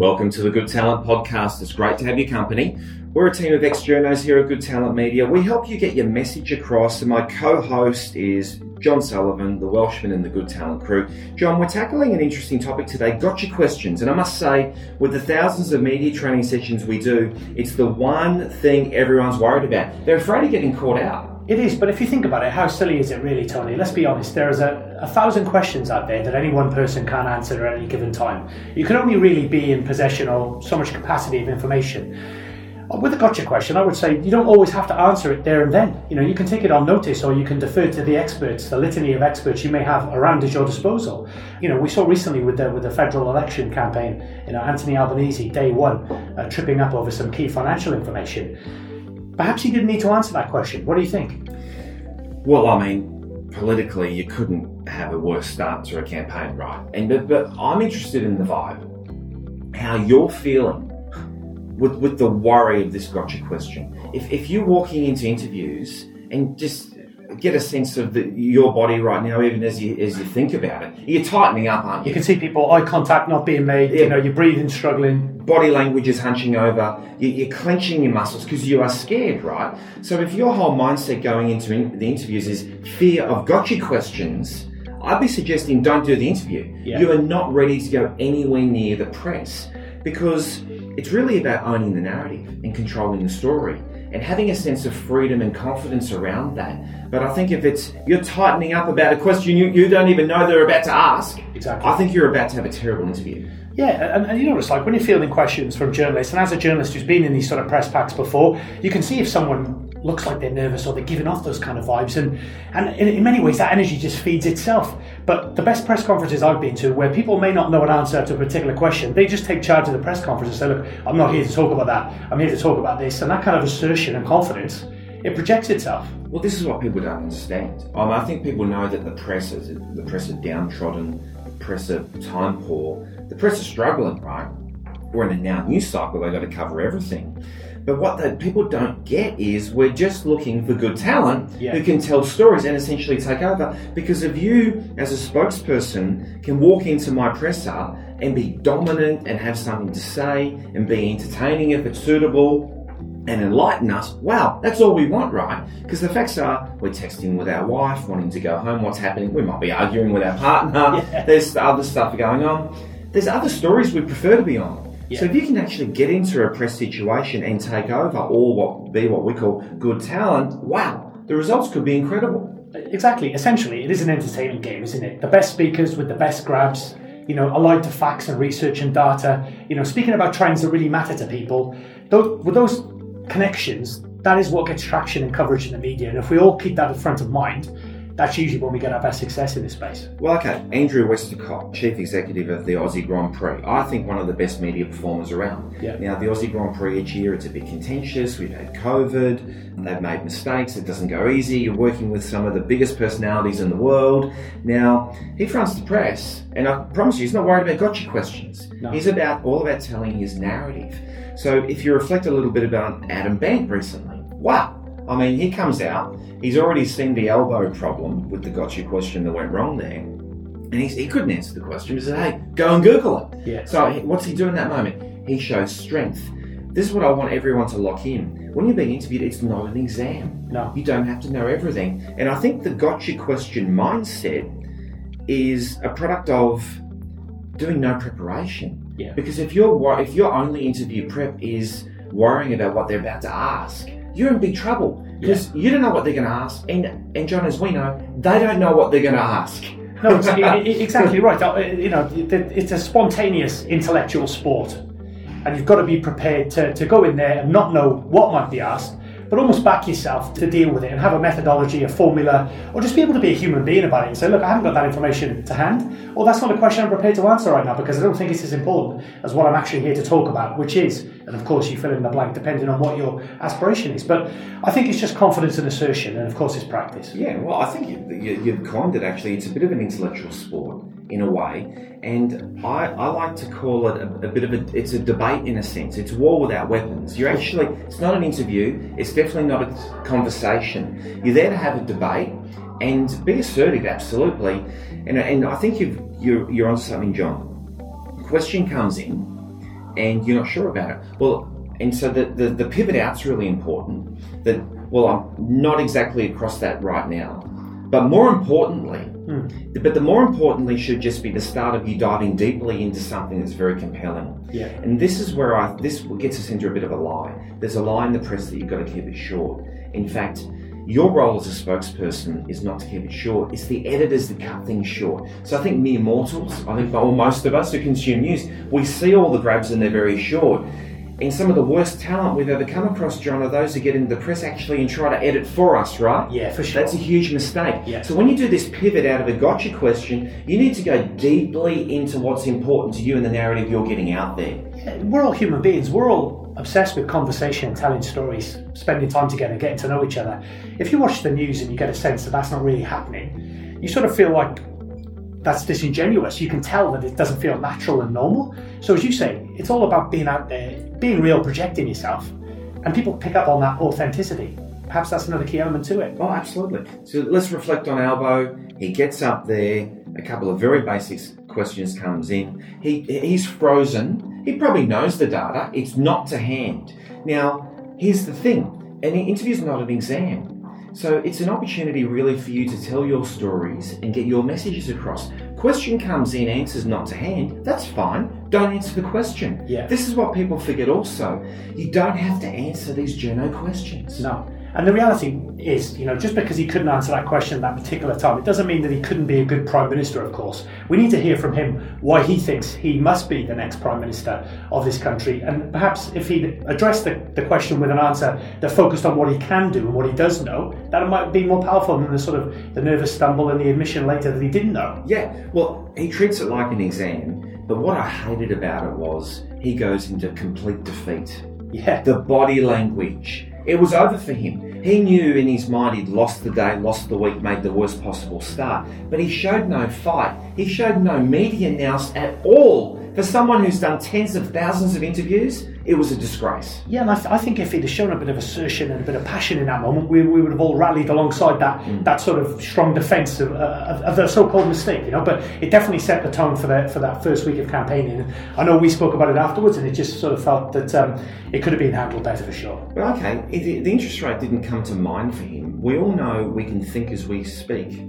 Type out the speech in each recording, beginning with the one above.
Welcome to the Good Talent Podcast. It's great to have your company. We're a team of ex journos here at Good Talent Media. We help you get your message across, and my co host is John Sullivan, the Welshman in the Good Talent crew. John, we're tackling an interesting topic today gotcha questions. And I must say, with the thousands of media training sessions we do, it's the one thing everyone's worried about. They're afraid of getting caught out. It is, but if you think about it, how silly is it really, Tony? Let's be honest, there's a, a thousand questions out there that any one person can't answer at any given time. You can only really be in possession of so much capacity of information. With a gotcha question, I would say you don't always have to answer it there and then. You know, you can take it on notice or you can defer to the experts, the litany of experts you may have around at your disposal. You know, we saw recently with the with the federal election campaign, you know, Anthony Albanese, day one, uh, tripping up over some key financial information Perhaps you didn't need to answer that question. What do you think? Well, I mean, politically, you couldn't have a worse start to a campaign, right? And but, but I'm interested in the vibe, how you're feeling with with the worry of this gotcha question. If if you're walking into interviews and just get a sense of the, your body right now, even as you as you think about it. You're tightening up, aren't you? You can see people eye contact not being made. Yeah. You know, you're breathing, struggling. Body language is hunching over. You're clenching your muscles because you are scared, right? So if your whole mindset going into in, the interviews is fear of gotcha questions, I'd be suggesting don't do the interview. Yeah. You are not ready to go anywhere near the press because it's really about owning the narrative and controlling the story and having a sense of freedom and confidence around that. But I think if it's you're tightening up about a question you, you don't even know they're about to ask, exactly. I think you're about to have a terrible interview. Yeah, and, and, you know what it's like when you're fielding questions from journalists, and as a journalist who's been in these sort of press packs before, you can see if someone looks like they're nervous or they're giving off those kind of vibes. And, and in, in, many ways, that energy just feeds itself. But the best press conferences I've been to, where people may not know an answer to a particular question, they just take charge of the press conference and say, look, I'm not here to talk about that. I'm here to talk about this. And that kind of assertion and confidence, it projects itself. Well, this is what people don't understand. Um, I think people know that the press is the press are downtrodden, the press are time poor, the press are struggling, right? We're in a now news cycle; they've got to cover everything. But what the people don't get is we're just looking for good talent yeah. who can tell stories and essentially take over. Because if you, as a spokesperson, can walk into my presser and be dominant and have something to say and be entertaining if it's suitable and enlighten us, wow, that's all we want, right? Because the facts are we're texting with our wife, wanting to go home, what's happening? We might be arguing with our partner, yeah. there's other stuff going on. There's other stories we prefer to be on. Yeah. So if you can actually get into a press situation and take over or what be what we call good talent, wow, the results could be incredible. Exactly. Essentially, it is an entertainment game, isn't it? The best speakers with the best grabs, you know, allied to facts and research and data. You know, speaking about trends that really matter to people. Those, with those connections, that is what gets traction and coverage in the media. And if we all keep that at front of mind, that's usually when we get our best success in this space. Well, okay, Andrew Westacott, Chief Executive of the Aussie Grand Prix, I think one of the best media performers around. Yeah. Now, the Aussie Grand Prix each year, it's a bit contentious. We've had COVID, they've made mistakes, it doesn't go easy. You're working with some of the biggest personalities in the world. Now, he fronts the press, and I promise you, he's not worried about gotcha questions. No. He's about all about telling his narrative. So, if you reflect a little bit about Adam Bandt recently, wow, I mean, he comes out, he's already seen the Albo problem with the gotcha question that went wrong there. And he couldn't answer the question. He said, hey, go and Google it. Yeah. So what's he doing in that moment? He shows strength. This is what I want everyone to lock in. When you're being interviewed, it's not an exam. No. You don't have to know everything. And I think the gotcha question mindset is a product of doing no preparation. Yeah. Because if your if your only interview prep is worrying about what they're about to ask, you're in big trouble because yeah. you don't know what they're going to ask. And, and John, as we know, they don't know what they're going to ask. No, it's exactly right. Uh, you know, it's a spontaneous intellectual sport, and you've got to be prepared to, to go in there and not know what might be asked, but almost back yourself to deal with it and have a methodology, a formula, or just be able to be a human being about it and say, look, I haven't got that information to hand, or that's not a question I'm prepared to answer right now because I don't think it's as important as what I'm actually here to talk about, which is, and of course you fill in the blank depending on what your aspiration is. But I think it's just confidence and assertion, and of course it's practice. Yeah, well, I think you, you, you've coined it actually. It's a bit of an intellectual sport in a way. And I, I like to call it a, a, bit of a, it's a debate in a sense. It's war without weapons. You're actually, it's not an interview. It's definitely not a conversation. You're there to have a debate and be assertive, absolutely. And, and I think you've, you're, you're onto something, John. question comes in and you're not sure about it. Well, and so the, the, the pivot out's really important. That, well, I'm not exactly across that right now. But more importantly, Hmm. but the more importantly should just be the start of you diving deeply into something that's very compelling. Yeah. And this is where I this gets us into a bit of a lie. There's a lie in the press that you've got to keep it short. In fact, your role as a spokesperson is not to keep it short. It's the editors that cut things short. So I think mere mortals, I think well, most of us who consume news, we see all the grabs and they're very short. And some of the worst talent we've ever come across, John, are those who get into the press actually and try to edit for us, right? Yeah, for sure. That's a huge mistake. Yeah. So when you do this pivot out of a gotcha question, you need to go deeply into what's important to you and the narrative you're getting out there. Yeah, we're all human beings. We're all obsessed with conversation, telling stories, spending time together, getting to know each other. If you watch the news and you get a sense that that's not really happening, you sort of feel like that's disingenuous. You can tell that it doesn't feel natural and normal. So, as you say, it's all about being out there, being real, projecting yourself, and people pick up on that authenticity. Perhaps that's another key element to it. Oh, absolutely. So let's reflect on Albo. He gets up there. A couple of very basic questions comes in. He he's frozen. He probably knows the data. It's not to hand. Now, here's the thing: an interview is not an exam. So it's an opportunity really for you to tell your stories and get your messages across. Question comes in, answers not to hand. That's fine. Don't answer the question. Yeah. This is what people forget also. You don't have to answer these journo questions. No. And the reality is, you know, just because he couldn't answer that question at that particular time, it doesn't mean that he couldn't be a good Prime Minister, of course. We need to hear from him why he thinks he must be the next Prime Minister of this country. And perhaps if he'd addressed the, the question with an answer that focused on what he can do and what he does know, that might be more powerful than the sort of the nervous stumble and the admission later that he didn't know. Yeah, well, he treats it like an exam, but what I hated about it was he goes into complete defeat. Yeah. The body language. It was over for him. He knew in his mind he'd lost the day, lost the week, made the worst possible start. But he showed no fight. He showed no media nous at all. For someone who's done tens of thousands of interviews, it was a disgrace. Yeah, and I, th- I think if he'd have shown a bit of assertion and a bit of passion in that moment, we, we would have all rallied alongside that that sort of strong defence of, uh, of, of the so-called mistake, you know. But it definitely set the tone for that for that first week of campaigning. I know we spoke about it afterwards, and it just sort of felt that um, it could have been handled better for sure. But okay, the, the interest rate didn't come to mind for him. We all know we can think as we speak.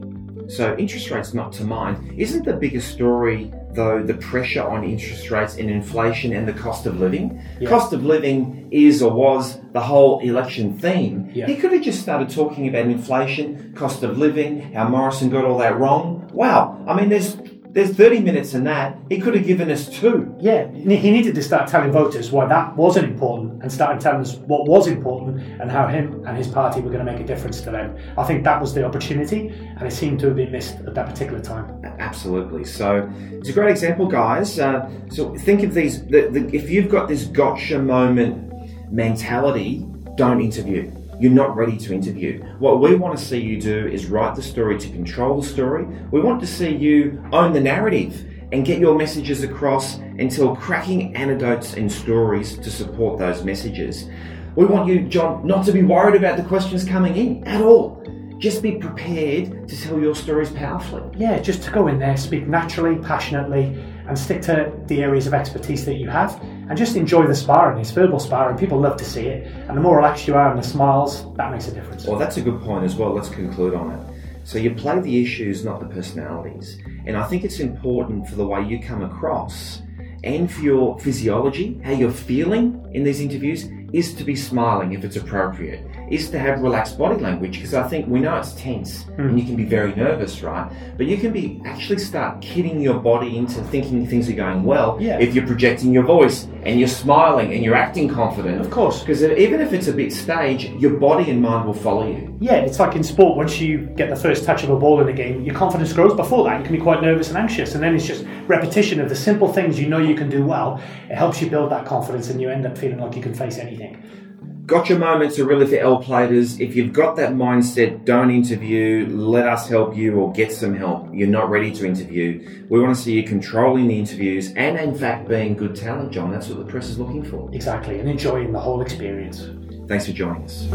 So interest rates not to mind. Isn't the biggest story though the pressure on interest rates and inflation and the cost of living? Yeah. Cost of living is or was the whole election theme. Yeah. He could have just started talking about inflation, cost of living, how Morrison got all that wrong. Wow. I mean there's there's 30 minutes in that. He could have given us two. Yeah, he needed to start telling voters why that wasn't important and started telling us what was important and how him and his party were going to make a difference to them. I think that was the opportunity, and it seemed to have been missed at that particular time. Absolutely. So it's a great example, guys. Uh, so think of these. The, the, if you've got this gotcha moment mentality, don't interview. You're not ready to interview. What we want to see you do is write the story to control the story. We want to see you own the narrative and get your messages across and tell cracking anecdotes and stories to support those messages. We want you, John, not to be worried about the questions coming in at all. Just be prepared to tell your stories powerfully. Yeah, just to go in there, speak naturally, passionately, and stick to the areas of expertise that you have, and just enjoy the sparring. It's verbal sparring. People love to see it, and the more relaxed you are and the smiles, that makes a difference. Well, that's a good point as well. Let's conclude on it. So you play the issues, not the personalities. And I think it's important for the way you come across and for your physiology, how you're feeling in these interviews, is to be smiling if it's appropriate, is to have relaxed body language because I think we know it's tense hmm. and you can be very nervous, right? But you can be actually start kidding your body into thinking things are going well Yeah. if you're projecting your voice and you're smiling and you're acting confident. Of course. Because even if it's a bit staged, your body and mind will follow you. Yeah, it's like in sport, once you get the first touch of a ball in a game, your confidence grows. Before that, you can be quite nervous and anxious, and then it's just repetition of the simple things you know you can do well. It helps you build that confidence, and you end up feeling like you can face anything. Gotcha moments are really for L platers. If you've got that mindset, don't interview. Let us help you or get some help. You're not ready to interview. We want to see you controlling the interviews and, in fact, being good talent, John. That's what the press is looking for. Exactly, and enjoying the whole experience. Thanks for joining us.